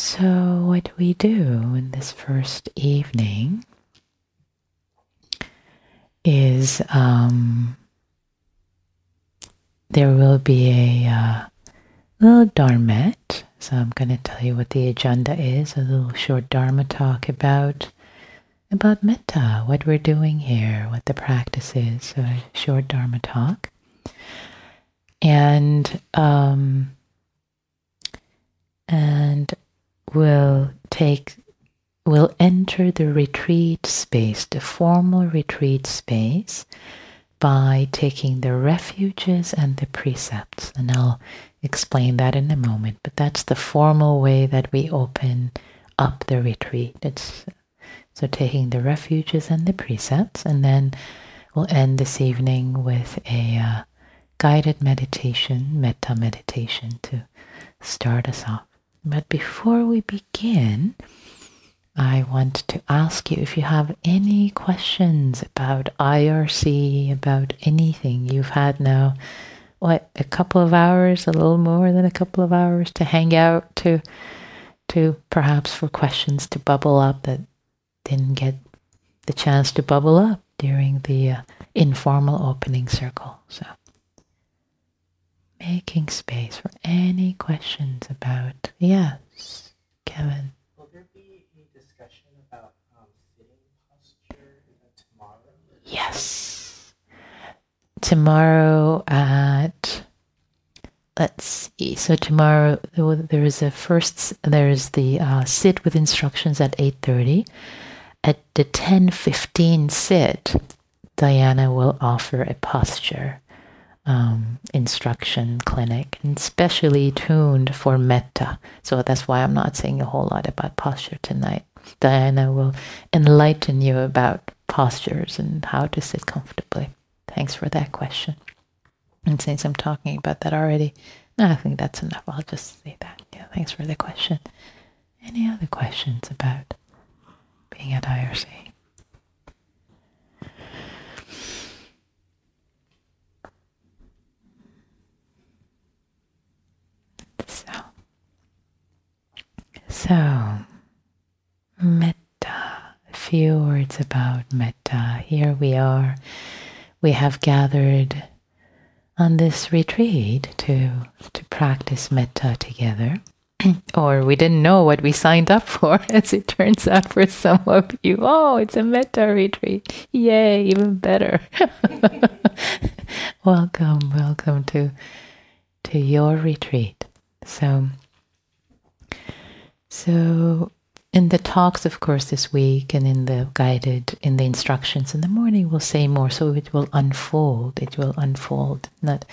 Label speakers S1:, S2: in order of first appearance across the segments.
S1: So, what we do in this first evening is um, there will be a uh, little dharmet. So, I'm going to tell you what the agenda is a little short dharma talk about about metta, what we're doing here, what the practice is. So, a short dharma talk. And um, and will take will enter the retreat space, the formal retreat space, by taking the refuges and the precepts. And I'll explain that in a moment, but that's the formal way that we open up the retreat. It's so taking the refuges and the precepts, and then we'll end this evening with a uh, guided meditation, metta meditation, to start us off. But before we begin, I want to ask you if you have any questions about IRC, about anything you've had now, what, a couple of hours, a little more than a couple of hours to hang out, to, to perhaps for questions to bubble up that didn't get the chance to bubble up during the uh, informal opening circle. So making space for any questions about. Yes, Kevin.
S2: Will there be a discussion about um, sitting posture tomorrow?
S1: Yes. Tomorrow at let's see. So tomorrow there is a first. There is the uh, sit with instructions at eight thirty. At the ten fifteen sit, Diana will offer a posture um, instruction clinic and specially tuned for metta. So that's why I'm not saying a whole lot about posture tonight. Diana will enlighten you about postures and how to sit comfortably. Thanks for that question. And since I'm talking about that already, I think that's enough. I'll just say that. Yeah, thanks for the question. Any other questions about being at IRC? So, so metta. A few words about metta. Here we are. We have gathered on this retreat to to practice metta together. or we didn't know what we signed up for, as it turns out for some of you. Oh, it's a metta retreat. Yay, even better. welcome, welcome to to your retreat. So, so in the talks, of course, this week and in the guided, in the instructions in the morning, we'll say more. So it will unfold. It will unfold. Not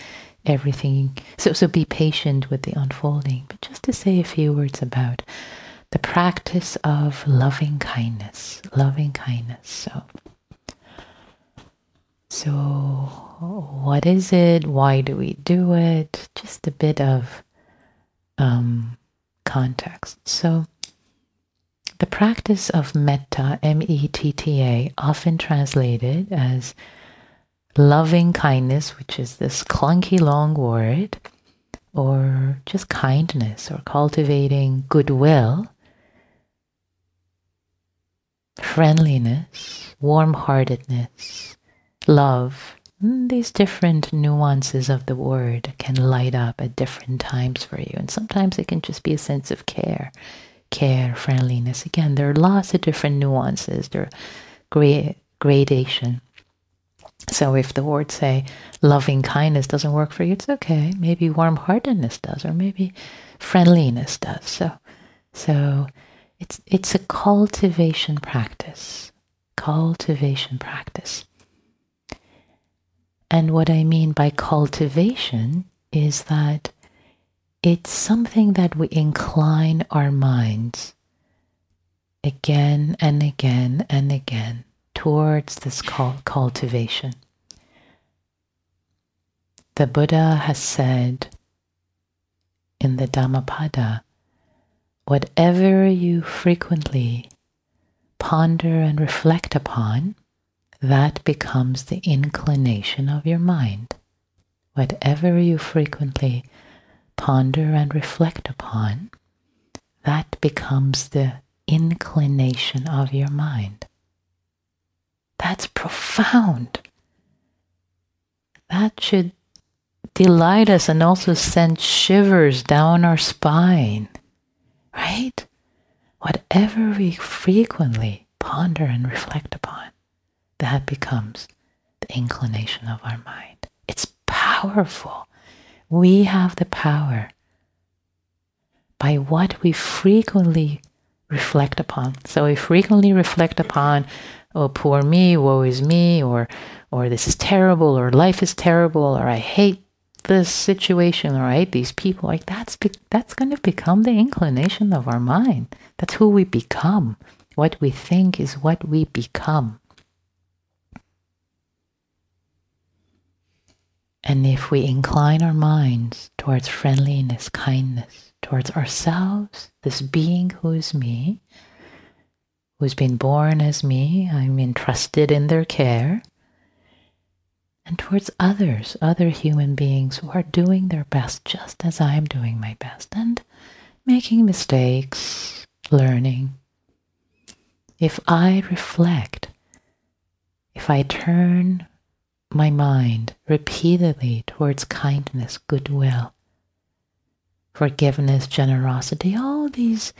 S1: everything. So, so be patient with the unfolding. But just to say a few words about the practice of loving kindness. Loving kindness. So, so what is it? Why do we do it? Just a bit of um, context. So, the practice of metta, M E T T A, often translated as loving kindness, which is this clunky long word, or just kindness, or cultivating goodwill, friendliness, warm heartedness, love, Mm, these different nuances of the word can light up at different times for you. And sometimes it can just be a sense of care, care, friendliness. Again, there are lots of different nuances, there are gradation. So if the word say loving kindness doesn't work for you, it's okay. Maybe warm heartedness does, or maybe friendliness does. So so it's it's a cultivation practice. Cultivation practice. And what I mean by cultivation is that it's something that we incline our minds again and again and again towards this cultivation. The Buddha has said in the Dhammapada whatever you frequently ponder and reflect upon that becomes the inclination of your mind. Whatever you frequently ponder and reflect upon, that becomes the inclination of your mind. That's profound. That should delight us and also send shivers down our spine, right? Whatever we frequently ponder and reflect upon, that becomes the inclination of our mind. It's powerful. We have the power by what we frequently reflect upon. So we frequently reflect upon, oh, poor me, woe is me, or, or this is terrible, or life is terrible, or I hate this situation, or I hate these people. Like that's that's going to become the inclination of our mind. That's who we become. What we think is what we become. And if we incline our minds towards friendliness, kindness, towards ourselves, this being who is me, who's been born as me, I'm entrusted in their care, and towards others, other human beings who are doing their best just as I'm doing my best and making mistakes, learning. If I reflect, if I turn my mind repeatedly towards kindness, goodwill, forgiveness, generosity, all these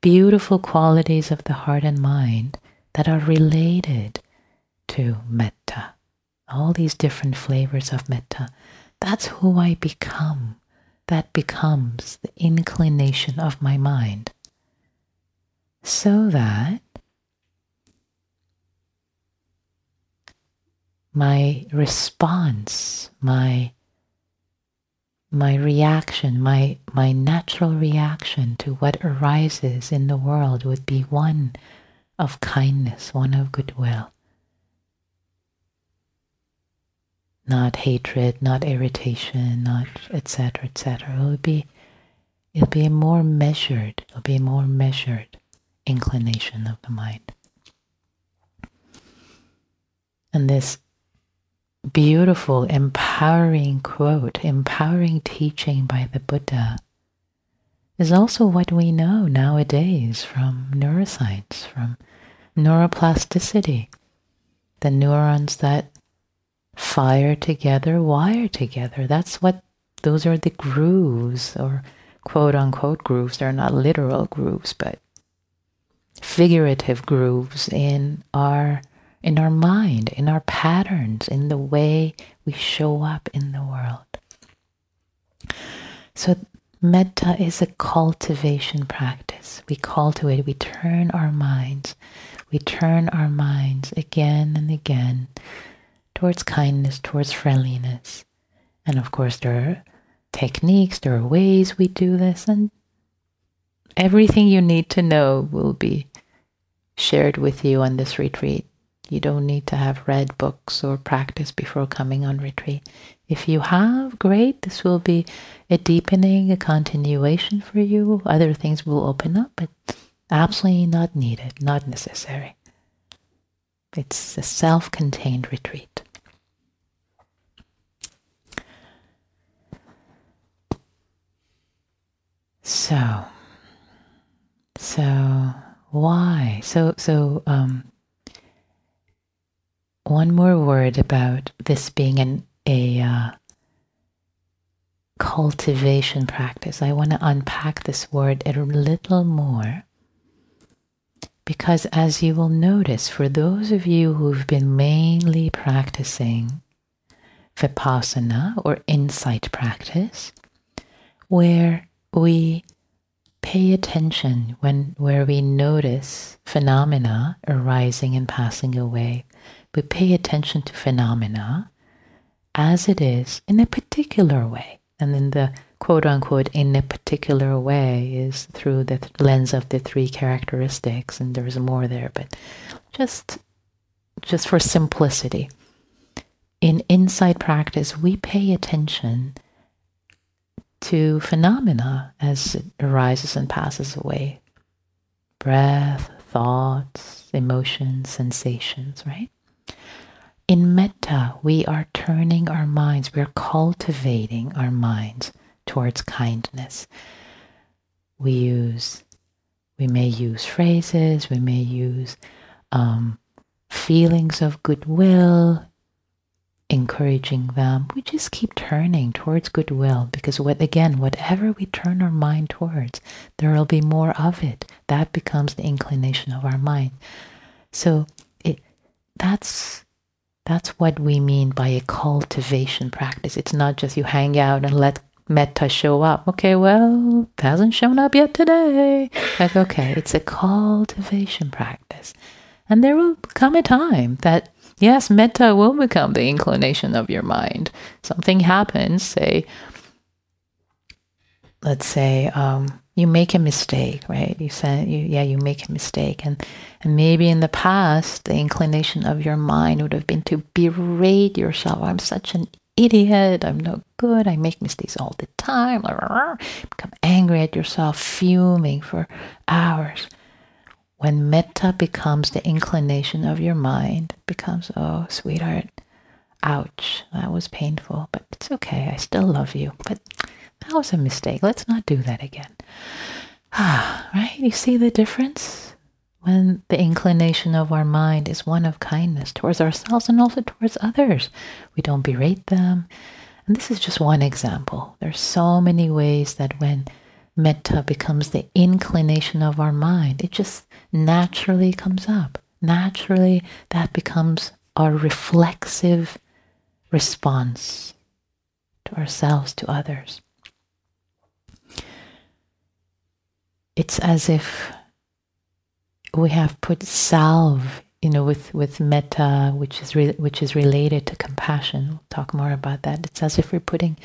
S1: beautiful qualities of the heart and mind that are related to metta. All these different flavors of metta. That's who I become. That becomes the inclination of my mind. So that my response, my my reaction, my, my natural reaction to what arises in the world would be one of kindness, one of goodwill. Not hatred, not irritation, not etc. etc. It would be it'll be a more measured, it'll be a more measured inclination of the mind. And this beautiful, empowering quote, empowering teaching by the Buddha is also what we know nowadays from neuroscience, from neuroplasticity. The neurons that fire together wire together. That's what those are the grooves or quote unquote grooves. They're not literal grooves, but figurative grooves in our in our mind, in our patterns, in the way we show up in the world. So, metta is a cultivation practice. We cultivate, we turn our minds, we turn our minds again and again towards kindness, towards friendliness. And of course, there are techniques, there are ways we do this, and everything you need to know will be shared with you on this retreat. You don't need to have read books or practice before coming on retreat. If you have, great. This will be a deepening, a continuation for you. Other things will open up, but absolutely not needed, not necessary. It's a self contained retreat. So, so why? So, so, um, one more word about this being an a uh, cultivation practice. I want to unpack this word a little more because, as you will notice, for those of you who've been mainly practicing vipassana or insight practice, where we pay attention when where we notice phenomena arising and passing away we pay attention to phenomena as it is in a particular way. And in the quote unquote in a particular way is through the th- lens of the three characteristics, and there's more there, but just just for simplicity. In insight practice, we pay attention to phenomena as it arises and passes away. Breath, thoughts, emotions, sensations, right? In metta, we are turning our minds, we're cultivating our minds towards kindness. We use We may use phrases, we may use um, feelings of goodwill, encouraging them. We just keep turning towards goodwill because, what again, whatever we turn our mind towards, there will be more of it. That becomes the inclination of our mind. So it that's that's what we mean by a cultivation practice. It's not just you hang out and let metta show up. Okay, well, hasn't shown up yet today. Like, okay, it's a cultivation practice. And there will come a time that, yes, metta will become the inclination of your mind. Something happens, say, let's say, um, you make a mistake, right? You said, you, yeah, you make a mistake, and and maybe in the past, the inclination of your mind would have been to berate yourself. I'm such an idiot. I'm no good. I make mistakes all the time. Become angry at yourself, fuming for hours. When metta becomes the inclination of your mind, becomes, oh, sweetheart, ouch, that was painful, but it's okay. I still love you. But that was a mistake. Let's not do that again. Ah, right? You see the difference? When the inclination of our mind is one of kindness towards ourselves and also towards others, we don't berate them. And this is just one example. There's so many ways that when metta becomes the inclination of our mind, it just naturally comes up. Naturally, that becomes our reflexive response to ourselves, to others. It's as if we have put salve, you know, with with metta, which is re- which is related to compassion. We'll talk more about that. It's as if we're putting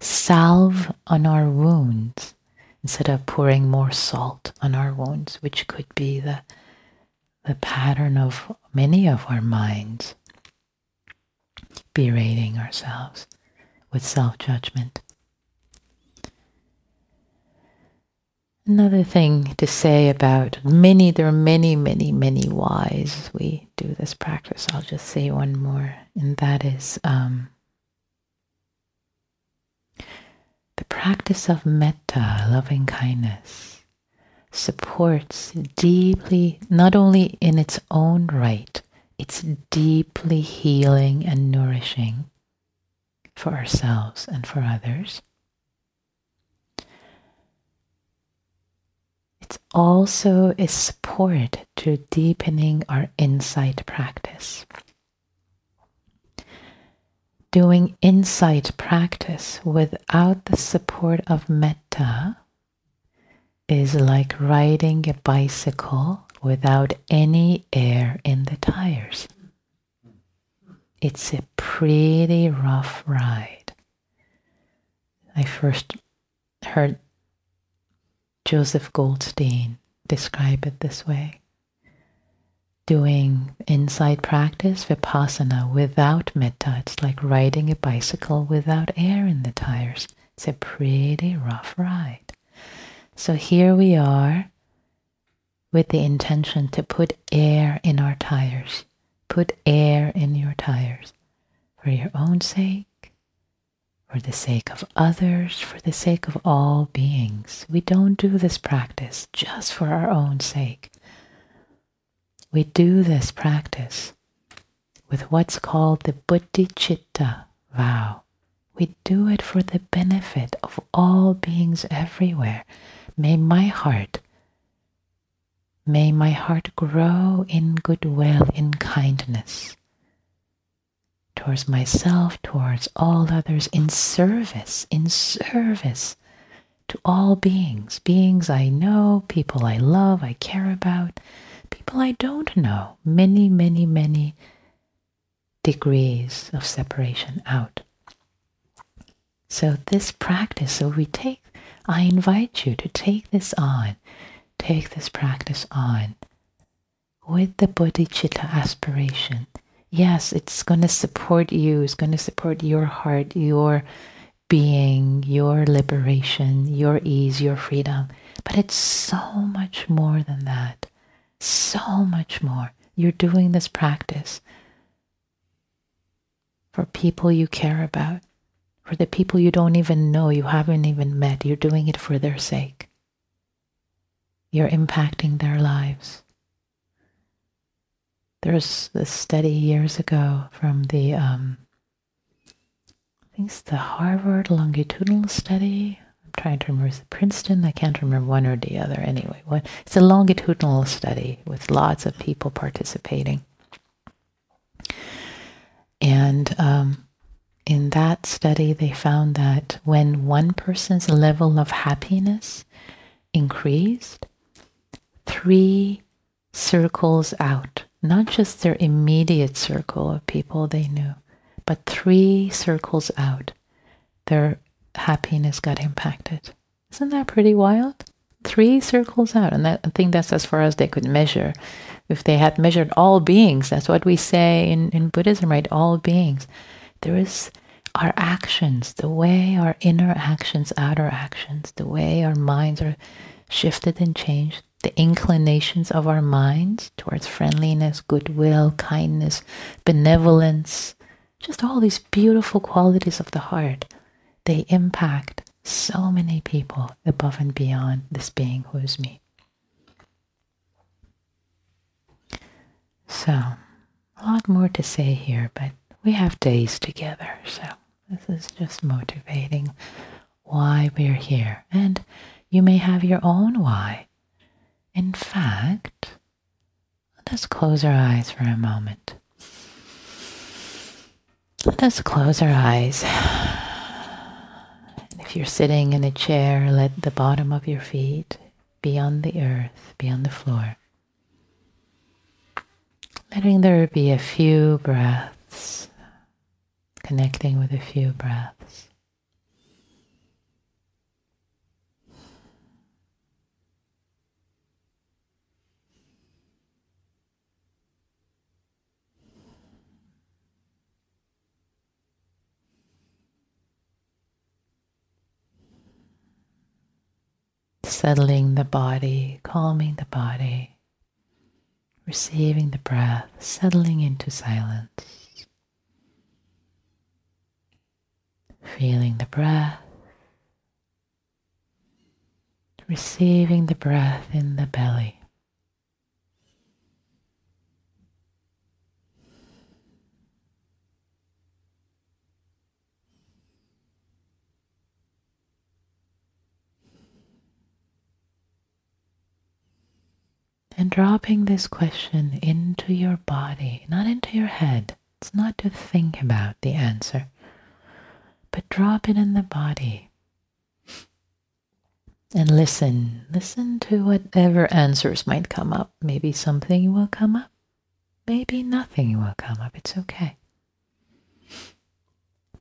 S1: salve on our wounds instead of pouring more salt on our wounds, which could be the the pattern of many of our minds berating ourselves with self judgment. Another thing to say about many, there are many, many, many whys we do this practice. I'll just say one more, and that is um, the practice of metta, loving kindness, supports deeply, not only in its own right, it's deeply healing and nourishing for ourselves and for others. It's also is support to deepening our insight practice. Doing insight practice without the support of metta is like riding a bicycle without any air in the tires. It's a pretty rough ride. I first heard Joseph Goldstein describe it this way doing insight practice, vipassana, without metta. It's like riding a bicycle without air in the tires. It's a pretty rough ride. So here we are with the intention to put air in our tires. Put air in your tires for your own sake for the sake of others, for the sake of all beings. We don't do this practice just for our own sake. We do this practice with what's called the bodhicitta vow. We do it for the benefit of all beings everywhere. May my heart, may my heart grow in goodwill, in kindness towards myself, towards all others, in service, in service to all beings, beings I know, people I love, I care about, people I don't know, many, many, many degrees of separation out. So, this practice, so we take, I invite you to take this on, take this practice on with the bodhicitta aspiration yes, it's going to support you, it's going to support your heart, your being, your liberation, your ease, your freedom. But it's so much more than that. So much more. You're doing this practice for people you care about, for the people you don't even know, you haven't even met. You're doing it for their sake. you're impacting their lives. There's this study years ago from the, um, I think it's the Harvard longitudinal study. I'm trying to remember, if it's Princeton? I can't remember one or the other. Anyway, it's a longitudinal study with lots of people participating. And um, in that study, they found that when one person's level of happiness increased, three circles out, not just their immediate circle of people they knew, but three circles out, their happiness got impacted. Isn't that pretty wild? Three circles out, and that, I think that's as far as they could measure. If they had measured all beings, that's what we say in, in Buddhism, right? All beings. There is our actions, the way our inner actions, outer actions, the way our minds are shifted and changed, the inclinations of our minds towards friendliness, goodwill, kindness, benevolence, just all these beautiful qualities of the heart, they impact so many people above and beyond this being who is me. So, a lot more to say here, but we have days together, so this is just motivating why we're here. And you may have your own why. In fact, let us close our eyes for a moment. Let us close our eyes. If you're sitting in a chair, let the bottom of your feet be on the earth, be on the floor. Letting there be a few breaths, connecting with a few breaths. Settling the body, calming the body, receiving the breath, settling into silence, feeling the breath, receiving the breath in the belly. And dropping this question into your body, not into your head. It's not to think about the answer, but drop it in the body. And listen, listen to whatever answers might come up. Maybe something will come up, maybe nothing will come up. It's okay.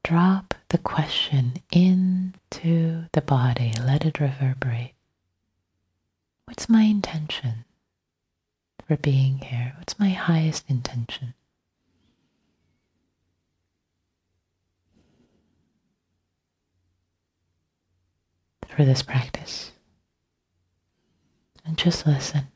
S1: Drop the question into the body, let it reverberate. What's my intention? For being here? What's my highest intention? For this practice. And just listen.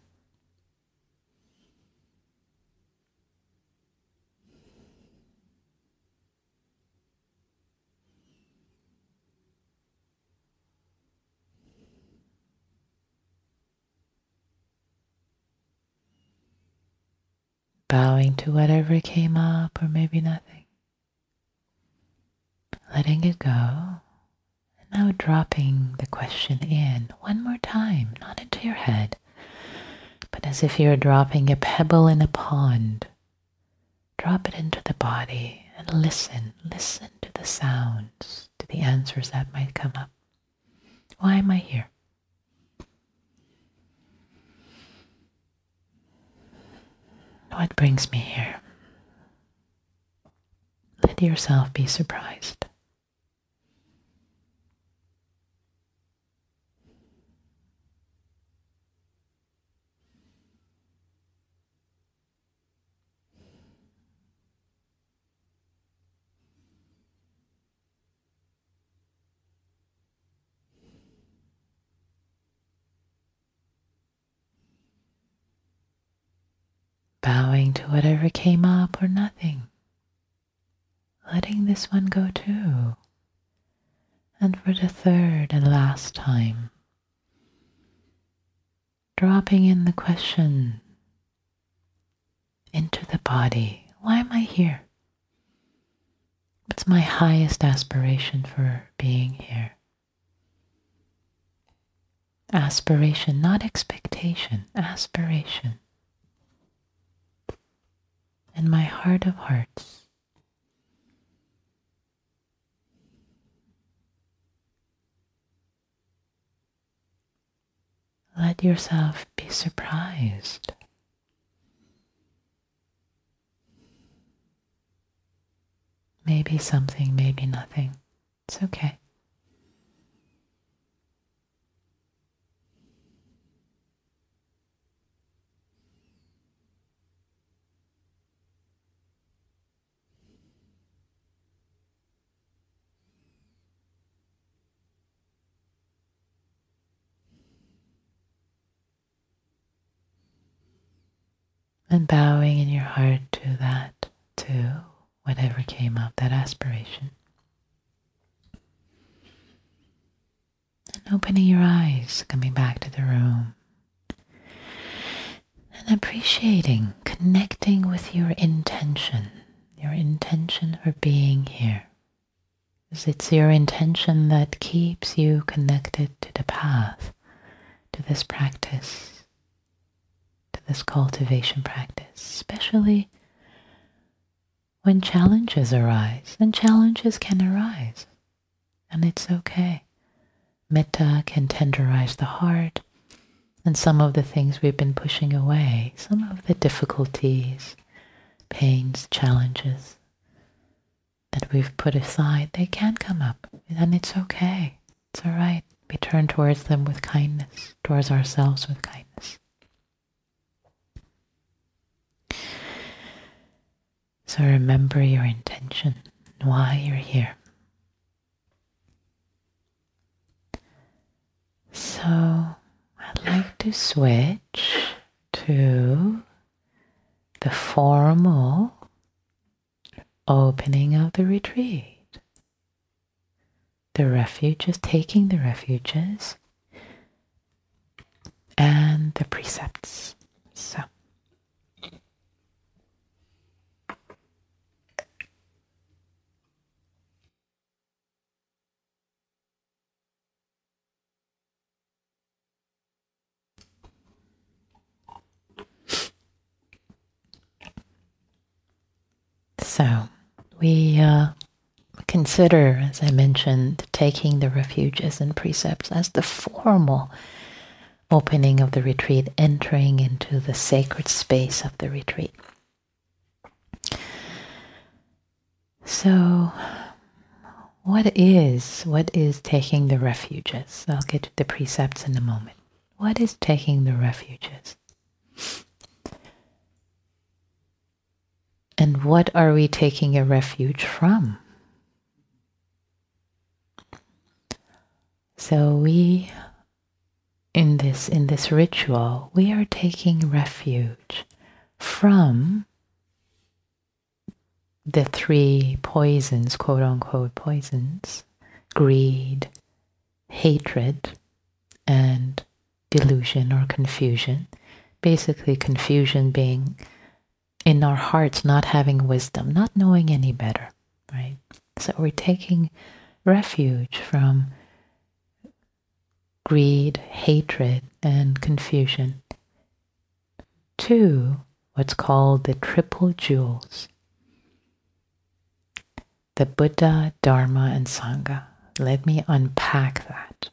S1: Bowing to whatever came up or maybe nothing. Letting it go. And now dropping the question in one more time, not into your head, but as if you're dropping a pebble in a pond. Drop it into the body and listen. Listen to the sounds, to the answers that might come up. Why am I here? What brings me here? Let yourself be surprised. To whatever came up or nothing. Letting this one go too. And for the third and last time, dropping in the question into the body why am I here? What's my highest aspiration for being here? Aspiration, not expectation, aspiration. In my heart of hearts, let yourself be surprised. Maybe something, maybe nothing. It's okay. And bowing in your heart to that to whatever came up, that aspiration. And opening your eyes, coming back to the room. And appreciating, connecting with your intention, your intention for being here. Because it's your intention that keeps you connected to the path, to this practice this cultivation practice, especially when challenges arise. And challenges can arise, and it's okay. Metta can tenderize the heart, and some of the things we've been pushing away, some of the difficulties, pains, challenges that we've put aside, they can come up, and it's okay. It's all right. We turn towards them with kindness, towards ourselves with kindness. So remember your intention, why you're here. So I'd like to switch to the formal opening of the retreat. The refuges, taking the refuges, and the precepts. So. So we uh, consider, as I mentioned, taking the refuges and precepts as the formal opening of the retreat, entering into the sacred space of the retreat. So, what is what is taking the refuges? I'll get to the precepts in a moment. What is taking the refuges? And what are we taking a refuge from? So we in this in this ritual, we are taking refuge from the three poisons, quote unquote poisons, greed, hatred, and delusion or confusion. Basically, confusion being in our hearts not having wisdom, not knowing any better, right? So we're taking refuge from greed, hatred, and confusion to what's called the triple jewels the Buddha, Dharma, and Sangha. Let me unpack that.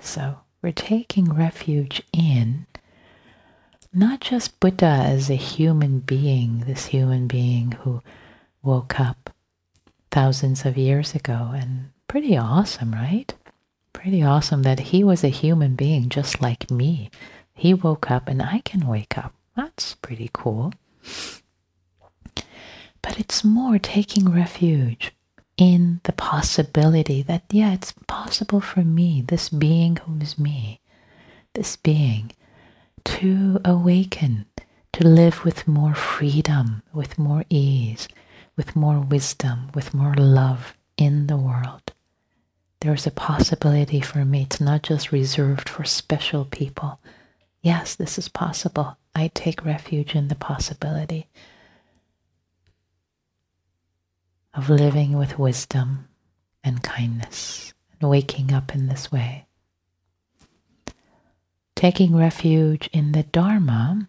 S1: So we're taking refuge in not just Buddha as a human being, this human being who woke up thousands of years ago, and pretty awesome, right? Pretty awesome that he was a human being just like me. He woke up and I can wake up. That's pretty cool. But it's more taking refuge in the possibility that, yeah, it's possible for me, this being who is me, this being to awaken, to live with more freedom, with more ease, with more wisdom, with more love in the world. There's a possibility for me. It's not just reserved for special people. Yes, this is possible. I take refuge in the possibility of living with wisdom and kindness and waking up in this way. Taking refuge in the Dharma,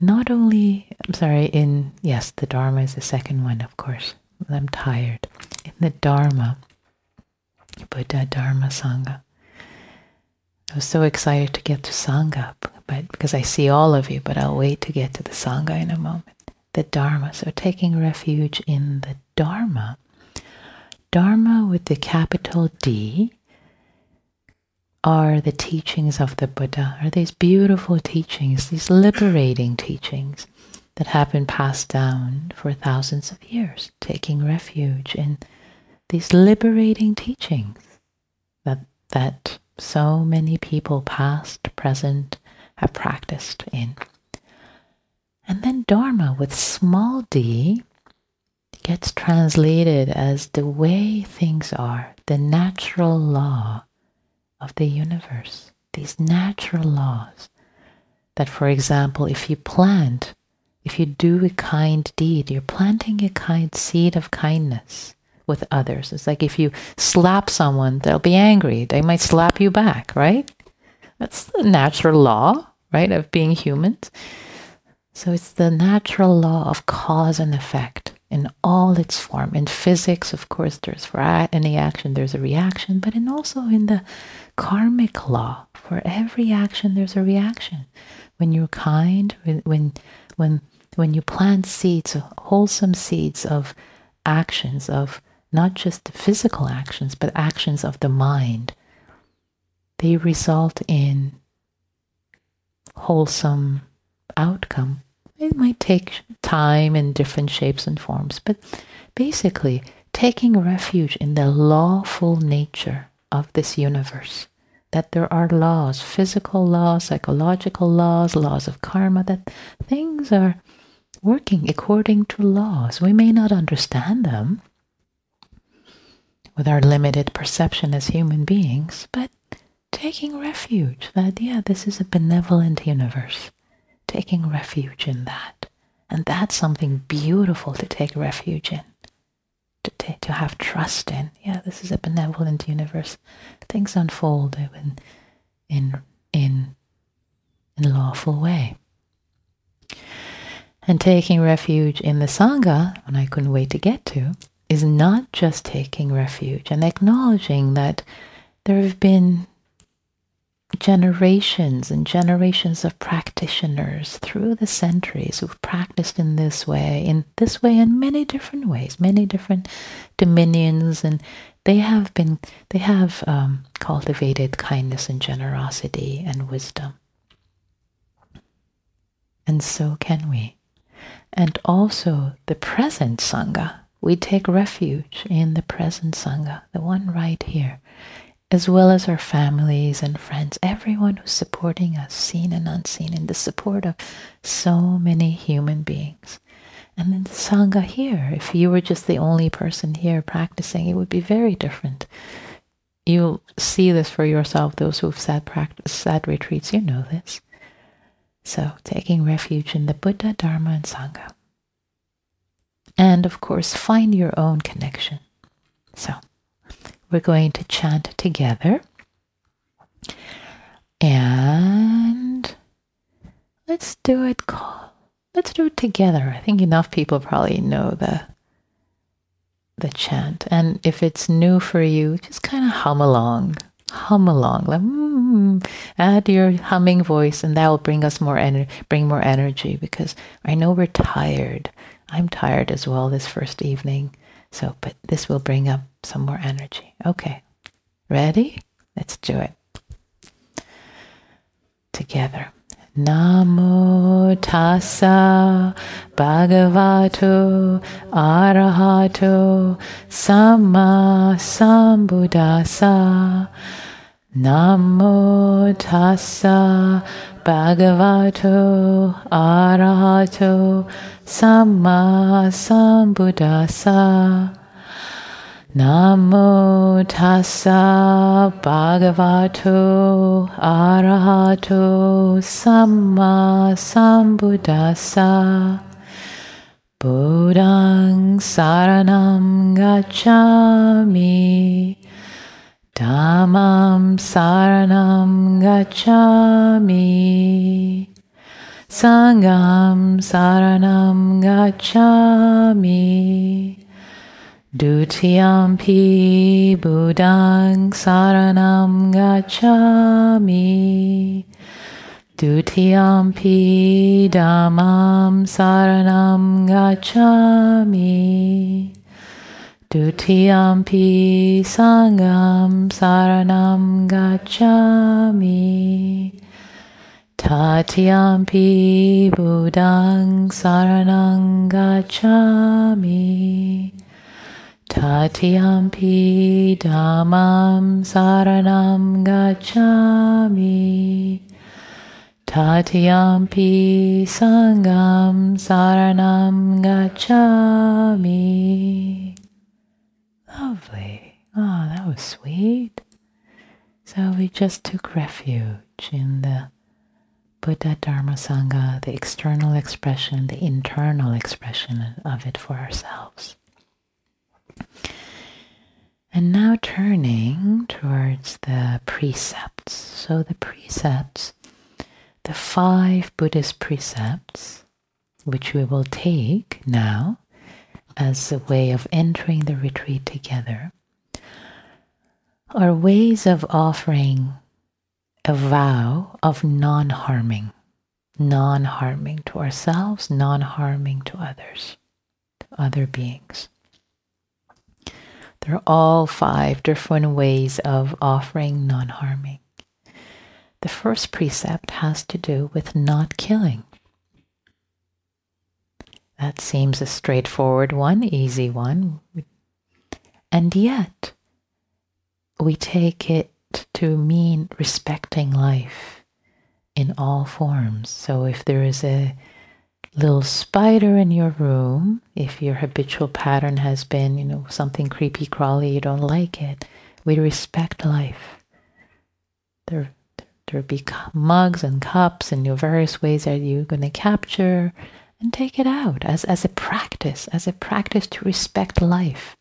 S1: not only, I'm sorry, in, yes, the Dharma is the second one, of course. I'm tired. In the Dharma, Buddha, Dharma, Sangha. I was so excited to get to Sangha, but because I see all of you, but I'll wait to get to the Sangha in a moment. The Dharma, so taking refuge in the Dharma. Dharma with the capital D are the teachings of the Buddha, are these beautiful teachings, these liberating teachings that have been passed down for thousands of years, taking refuge in these liberating teachings that that so many people past, present, have practiced in. And then Dharma with small d gets translated as the way things are, the natural law of the universe. These natural laws. That, for example, if you plant, if you do a kind deed, you're planting a kind seed of kindness with others. It's like if you slap someone, they'll be angry. They might slap you back, right? That's the natural law, right, of being humans. So it's the natural law of cause and effect in all its form. In physics, of course, there's for any action there's a reaction, but in also in the karmic law, for every action there's a reaction. When you're kind, when when when you plant seeds, wholesome seeds of actions of not just the physical actions, but actions of the mind, they result in wholesome outcome. It might take time in different shapes and forms, but basically taking refuge in the lawful nature of this universe. That there are laws, physical laws, psychological laws, laws of karma, that things are working according to laws. We may not understand them, with our limited perception as human beings, but taking refuge that, yeah, this is a benevolent universe, taking refuge in that. And that's something beautiful to take refuge in, to, t- to have trust in. Yeah, this is a benevolent universe. Things unfold in, in, in, in lawful way. And taking refuge in the Sangha, and I couldn't wait to get to, is not just taking refuge and acknowledging that there have been generations and generations of practitioners through the centuries who've practiced in this way, in this way, in many different ways, many different dominions, and they have been, they have um, cultivated kindness and generosity and wisdom. And so can we. And also the present Sangha we take refuge in the present Sangha, the one right here, as well as our families and friends, everyone who's supporting us, seen and unseen, in the support of so many human beings. And in the Sangha here, if you were just the only person here practicing, it would be very different. You'll see this for yourself, those who've sat, practice, sat retreats, you know this. So, taking refuge in the Buddha, Dharma, and Sangha. And of course, find your own connection. So, we're going to chant together. And let's do it call let's do it together. I think enough people probably know the the chant. And if it's new for you, just kind of hum along. Hum along. Like, mm, add your humming voice and that will bring us more energy bring more energy because I know we're tired. I'm tired as well this first evening. So, but this will bring up some more energy. Okay. Ready? Let's do it. Together. Namo tassa bhagavato arahato samma sambuddhassa. Namo tassa bhagavato arahato Samma Sambuddhassa. Namo tassa bhagavato arahato samma sambuddhassa Buddhang saranam gacchami Dhammam saranam gacchami Sangham saranam gacchami Dutiyampi Buddhang saranam gacchami Dutiyampi Dhammam saranam gacchami Dutiyampi Sangham Saranam Gacchami. Tatiyampi Buddhang Saranam Gacchami. Tatiyampi Dhammam Saranam Gacchami. Tatiyampi Sangham Saranam Gacchami Lovely. Oh, that was sweet. So we just took refuge in the Buddha Dharma Sangha, the external expression, the internal expression of it for ourselves. And now turning towards the precepts. So the precepts, the five Buddhist precepts, which we will take now as a way of entering the retreat together are ways of offering a vow of non harming, non harming to ourselves, non harming to others, to other beings. There are all five different ways of offering non harming. The first precept has to do with not killing. That seems a straightforward one, easy one. And yet, we take it to mean respecting life in all forms. So if there is a little spider in your room, if your habitual pattern has been, you know, something creepy crawly, you don't like it, we respect life. There, there be mugs and cups and your various ways that you're going to capture and take it out as, as a practice, as a practice to respect life.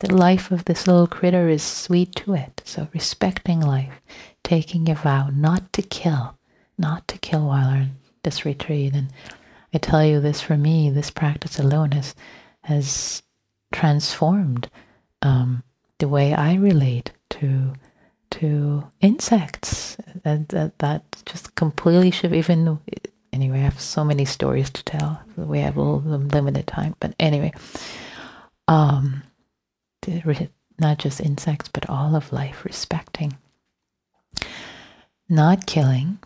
S1: The life of this little critter is sweet to it. So respecting life, taking a vow not to kill, not to kill while on this retreat. And I tell you this for me, this practice alone has has transformed um, the way I relate to to insects. That, that, that just completely shift. Even anyway, I have so many stories to tell. We have a limited time, but anyway, um, not just insects, but all of life, respecting, not killing.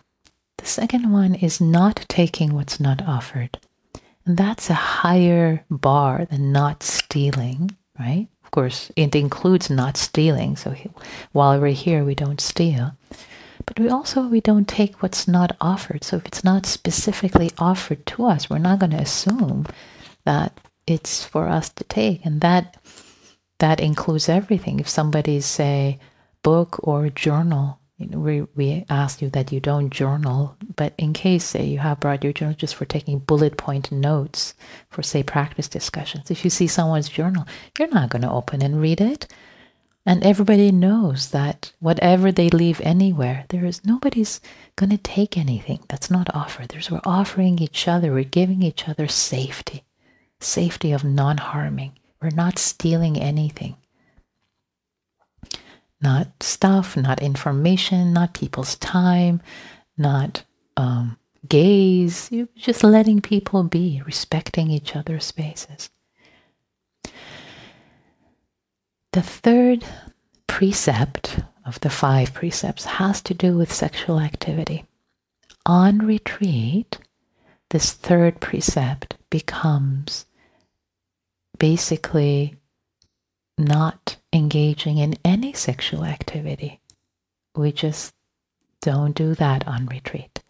S1: The second one is not taking what's not offered. And that's a higher bar than not stealing, right? Of course, it includes not stealing. So while we're here, we don't steal but we also we don't take what's not offered. So if it's not specifically offered to us we're not going to assume that it's for us to take. And that that includes everything. If somebody say book or journal you know, we, we ask you that you don't journal, but in case, say, you have brought your journal just for taking bullet point notes for, say, practice discussions, if you see someone's journal, you're not going to open and read it. And everybody knows that whatever they leave anywhere, there is nobody's going to take anything that's not offered. There's we're offering each other, we're giving each other safety, safety of non harming. We're not stealing anything. Not stuff, not information, not people's time, not um, gaze. You're just letting people be, respecting each other's spaces. The third precept of the five precepts has to do with sexual activity. On retreat, this third precept becomes basically not engaging in any sexual activity. We just don't do that on retreat.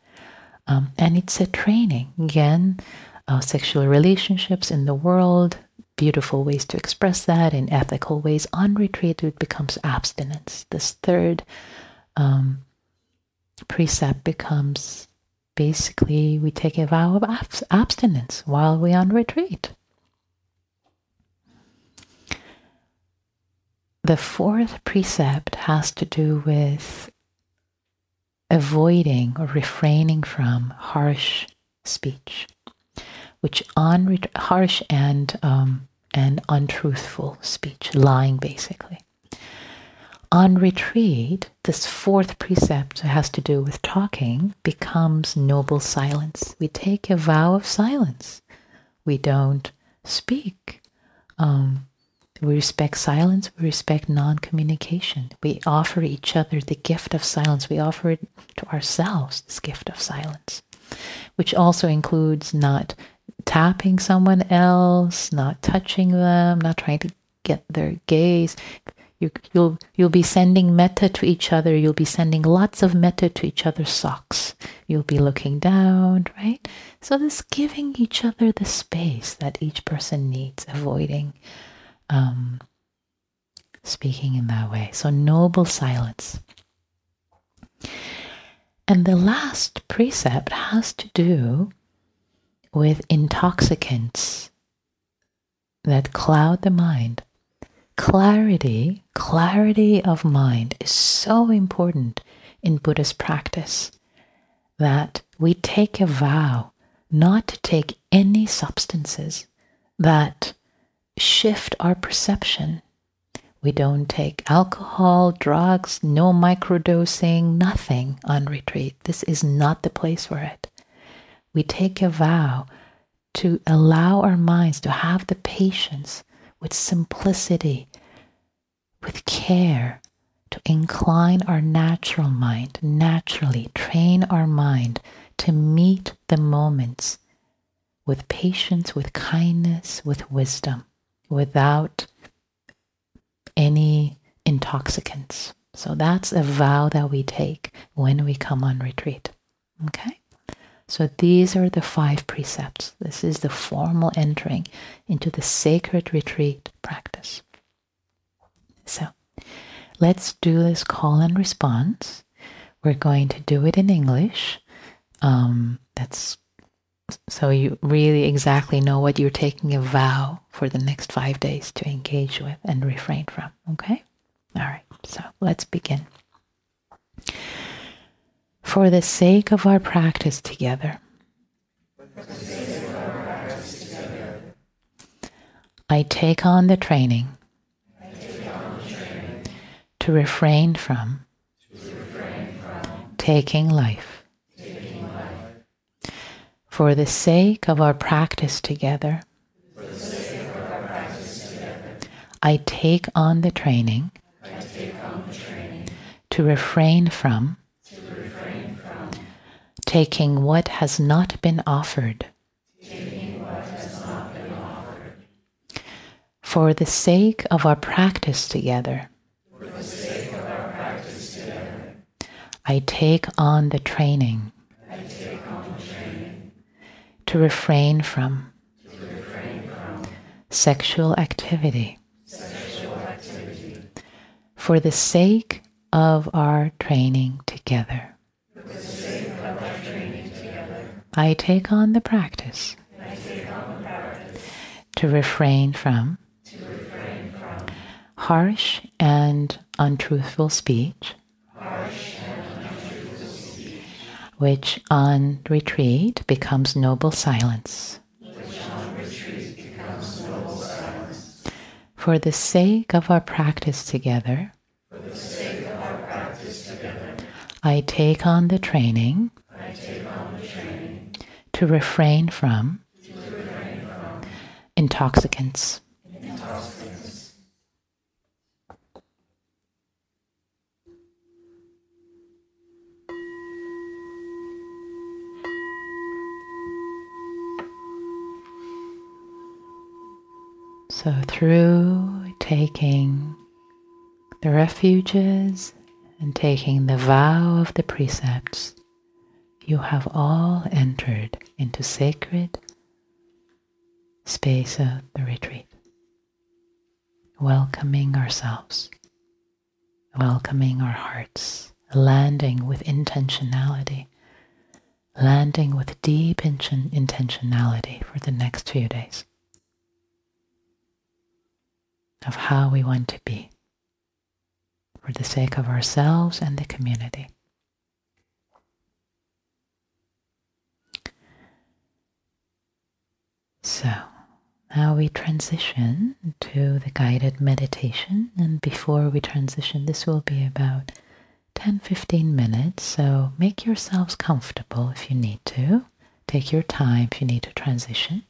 S1: Um, and it's a training. Again, uh, sexual relationships in the world beautiful ways to express that in ethical ways. On retreat, it becomes abstinence. This third um, precept becomes basically we take a vow of abs- abstinence while we're on retreat. The fourth precept has to do with avoiding or refraining from harsh speech, which on harsh and um, and untruthful speech, lying basically. On retreat, this fourth precept has to do with talking becomes noble silence. We take a vow of silence. We don't speak. Um, we respect silence, we respect non communication. We offer each other the gift of silence. We offer it to ourselves, this gift of silence, which also includes not tapping someone else, not touching them, not trying to get their gaze. You, you'll you'll be sending metta to each other. You'll be sending lots of metta to each other's socks. You'll be looking down, right? So this giving each other the space that each person needs, avoiding um, speaking in that way. So, noble silence. And the last precept has to do with intoxicants that cloud the mind. Clarity, clarity of mind is so important in Buddhist practice that we take a vow not to take any substances that shift our perception. We don't take alcohol, drugs, no microdosing, nothing on retreat. This is not the place for it. We take a vow to allow our minds to have the patience with simplicity, with care, to incline our natural mind, naturally train our mind to meet the moments with patience, with kindness, with wisdom without any intoxicants. So that's a vow that we take when we come on retreat. Okay? So these are the five precepts. This is the formal entering into the sacred retreat practice. So let's do this call and response. We're going to do it in English. Um, that's so you really exactly know what you're taking a vow for the next five days to engage with and refrain from. Okay? All right, so let's begin. For the sake of our practice together, I take on the training, to refrain from, taking life for the sake of our practice together, I take on the training, to, refrain from, taking what has not been offered. For the sake of our practice together, I take on the training to refrain from, sexual, activity. sexual activity for the sake of our training together. I take on the practice, on the practice to, refrain from, to refrain from harsh and untruthful speech which on retreat becomes noble silence. For the sake of our practice together, I take on the training, to, refrain from, intoxicants. So, through taking the refuges and taking the vow of the precepts, you have all entered into sacred space of the retreat. welcoming ourselves, welcoming our hearts, landing with intentionality, landing with deep intentionality for the next few days of how we want to be for the sake of ourselves and the community. So now we transition to the guided meditation, and before we transition, this will be about 10 15 minutes. So make yourselves comfortable if you need to. Take your time if you need to transition.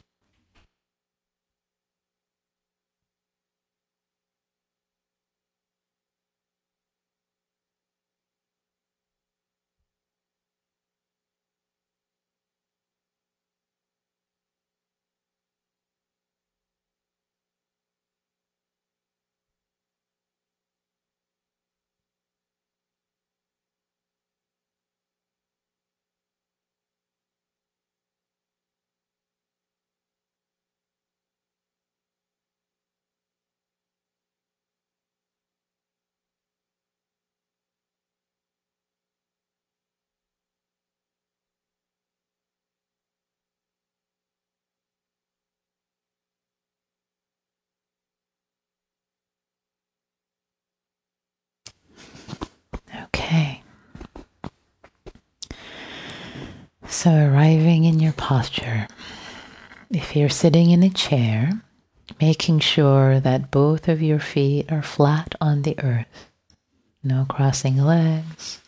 S1: Okay. So, arriving in your posture, if you're sitting in a chair, making sure that both of your feet are flat on the earth, no crossing legs,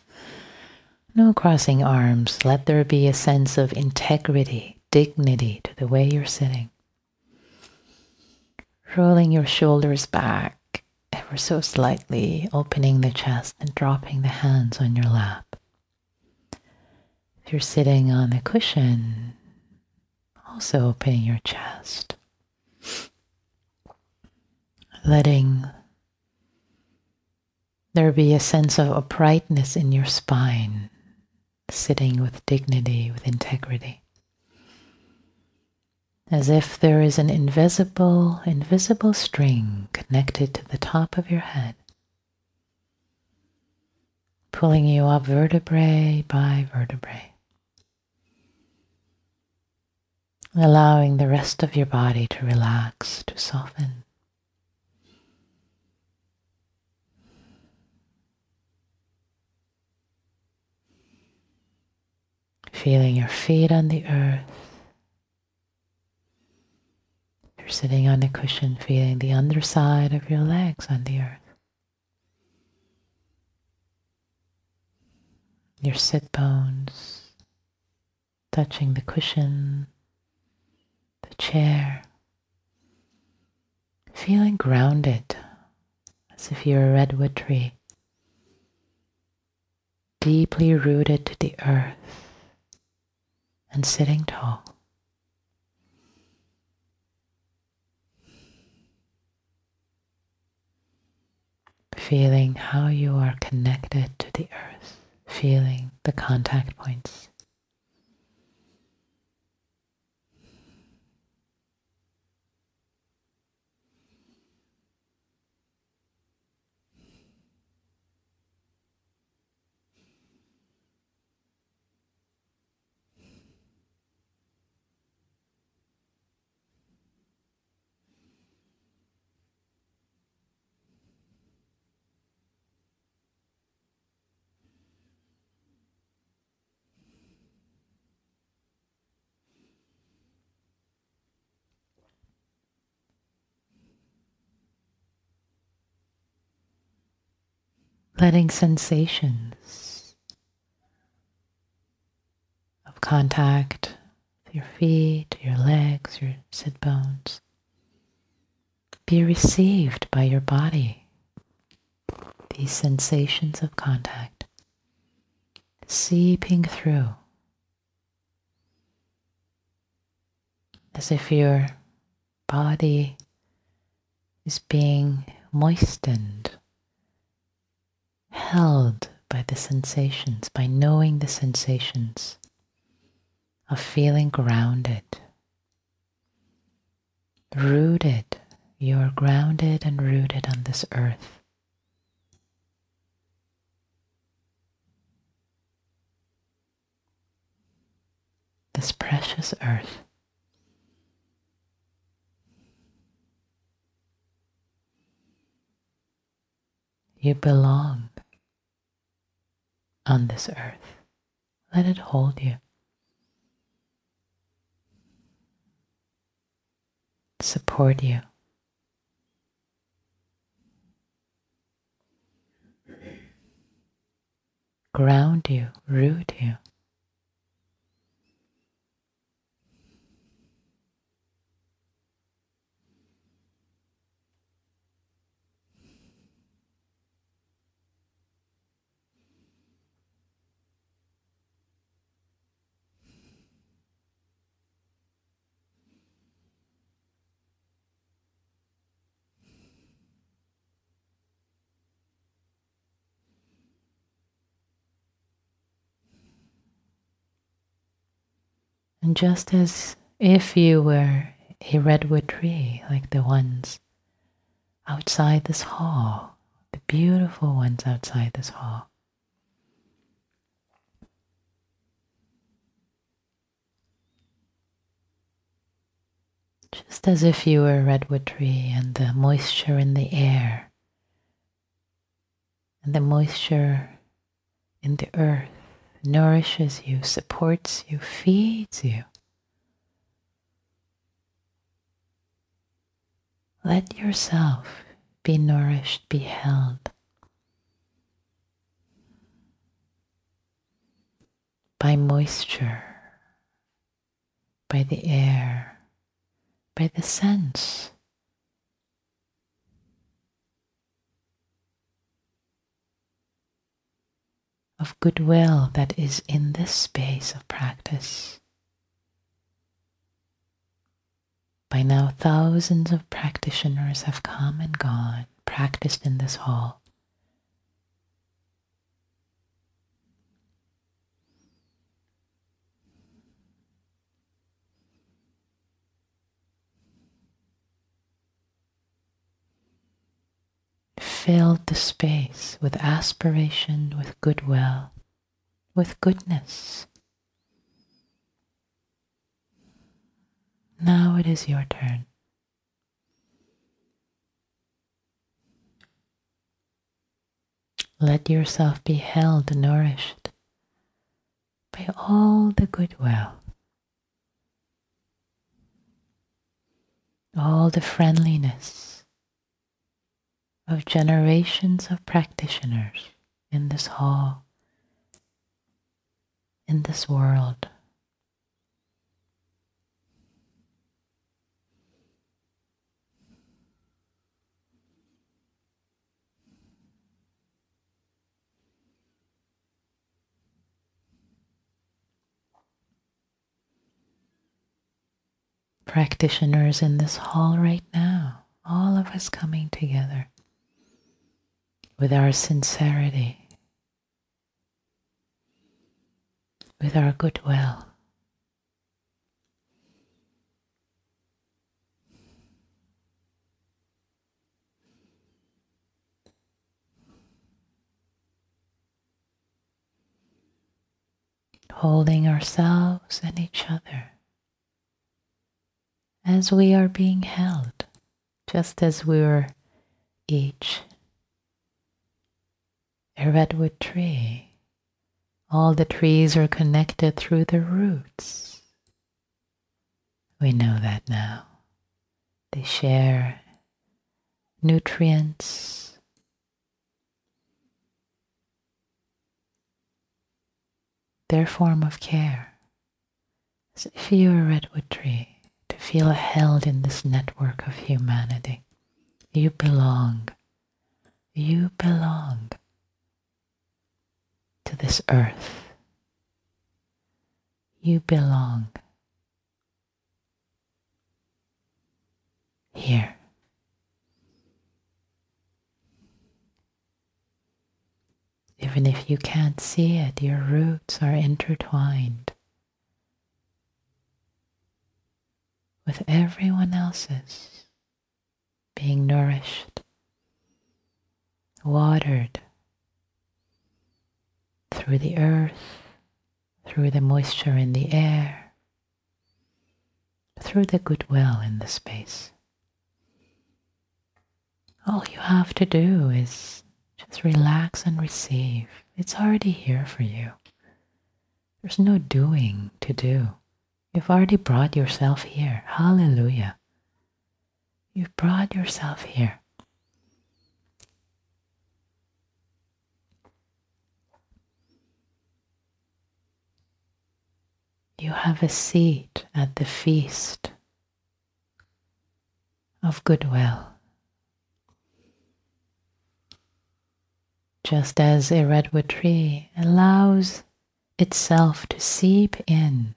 S1: no crossing arms. Let there be a sense of integrity, dignity to the way you're sitting. Rolling your shoulders back ever so slightly, opening the chest and dropping the hands on your lap. You're sitting on a cushion, also opening your chest. Letting there be a sense of uprightness in your spine, sitting with dignity, with integrity. As if there is an invisible, invisible string connected to the top of your head, pulling you up vertebrae by vertebrae, allowing the rest of your body to relax, to soften. Feeling your feet on the earth You're sitting on a cushion, feeling the underside of your legs on the earth. Your sit bones touching the cushion, chair. Feeling grounded as if you're a redwood tree, deeply rooted to the earth and sitting tall. feeling how you are connected to the earth, feeling the contact points. Letting sensations of contact with your feet, your legs, your sit bones be received by your body. These sensations of contact seeping through as if your body is being moistened held by the sensations, by knowing the sensations of feeling grounded, rooted you're grounded and rooted on this earth. This precious earth. You belong on this earth. Let it hold you. Support you. Ground you, root you. And just as if you were a redwood tree, like the ones outside this hall, the beautiful ones outside this hall. Just as if you were a redwood tree and the moisture in the air and the moisture in the earth nourishes you, supports you, feeds you. Let yourself be nourished, be held by moisture, by the air, by the sense of goodwill that is in this space of practice. By now, thousands of practitioners have come and gone, practiced in this hall. Filled the space with aspiration, with goodwill, with goodness. Now it is your turn. Let yourself be held, nourished by all the goodwill, all the friendliness of generations of practitioners in this hall, in this world. Practitioners in this hall right now, all of us coming together with our sincerity, with our goodwill. Holding ourselves and each other as we are being held, just as we were each a redwood tree. All the trees are connected through the roots. We know that now. They share nutrients. Their form of care. As if you're a redwood tree, to feel held in this network of humanity. You belong. You belong to this earth. You belong here. Even if you can't see it, your roots are intertwined with everyone else's being nourished, watered through the earth, through the moisture in the air, through the goodwill in the space. All you have to do is just relax and receive. It's already here for you. There's no doing to do. You've already brought yourself here. Hallelujah. You've brought yourself here. You have a seat at the feast of goodwill. Just as a redwood tree allows itself to seep in,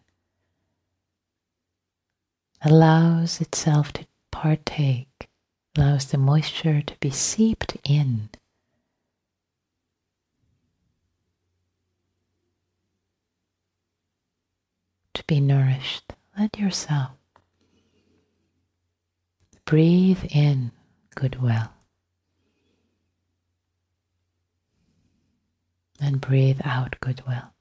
S1: allows itself to partake, allows the moisture to be seeped in to be nourished. Let yourself breathe in goodwill and breathe out goodwill.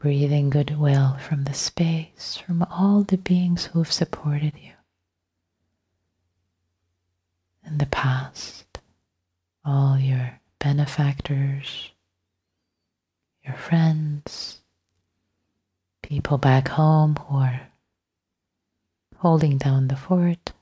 S1: Breathing goodwill from the space, from all the beings who have supported you in the past, all your benefactors, your friends, people back home who are holding down the fort.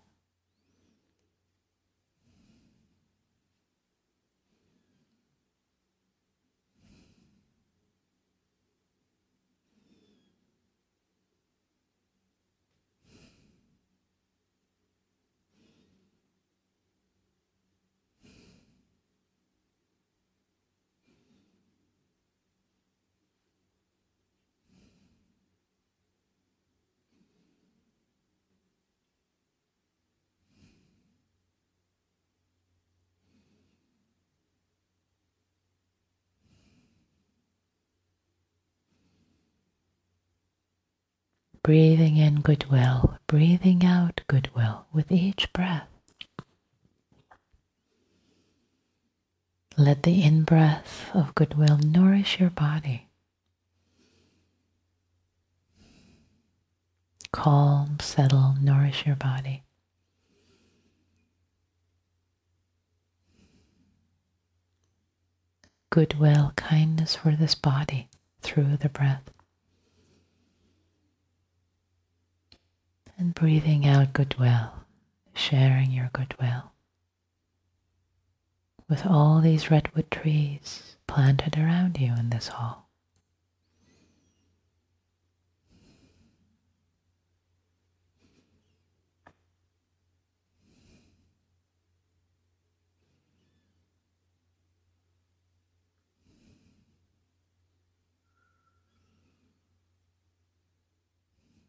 S1: Breathing in goodwill, breathing out goodwill with each breath. Let the in breath of goodwill nourish your body. Calm, settle, nourish your body. Goodwill, kindness for this body through the breath. And breathing out goodwill, sharing your goodwill with all these redwood trees planted around you in this hall.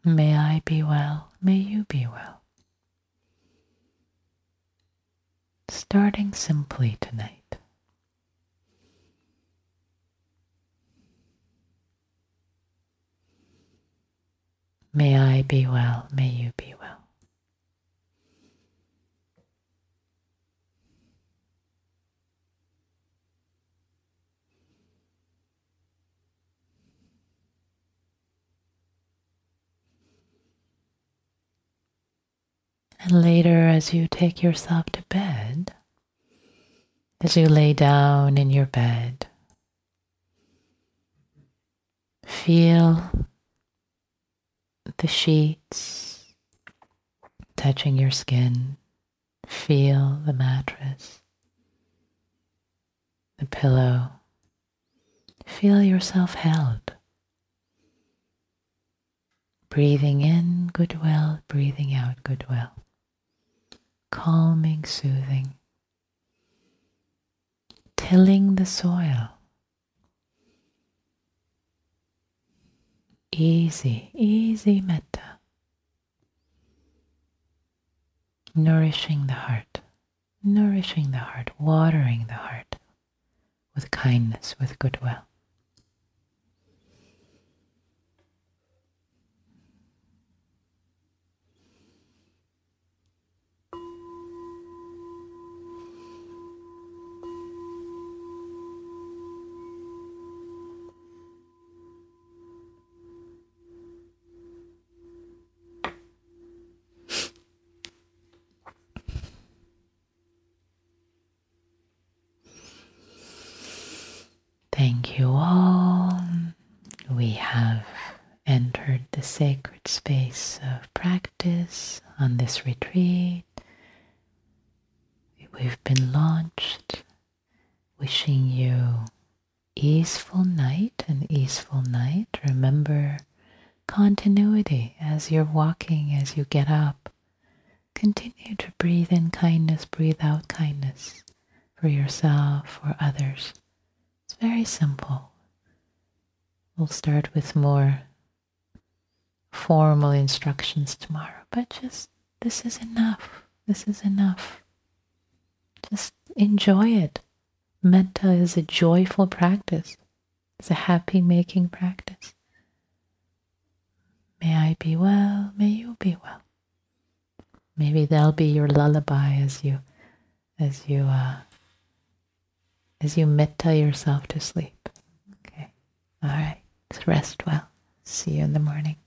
S1: May I be well, may you be well. Starting simply tonight. May I be well, may you be well. And later, as you take yourself to bed, as you lay down in your bed, feel the sheets touching your skin, feel the mattress, the pillow, feel yourself held. Breathing in goodwill, breathing out goodwill. Calming, soothing, tilling the soil. Easy, easy metta. Nourishing the heart, nourishing the heart, watering the heart with kindness, with goodwill. Thank you all. We have entered the sacred space of practice on this retreat. We've been launched. Wishing you easeful night and easeful night. Remember continuity you're walking, as you get up. Continue to breathe in kindness, breathe out kindness for yourself, for others. It's very simple. We'll start with more formal instructions tomorrow, but just this is enough. This is enough. Just enjoy it. Metta is a joyful practice, it's a happy making practice. May I be well, may you be well. Maybe that'll be your lullaby as you as you uh, as you metta yourself to sleep. Okay. All right. Rest well. See you in the morning.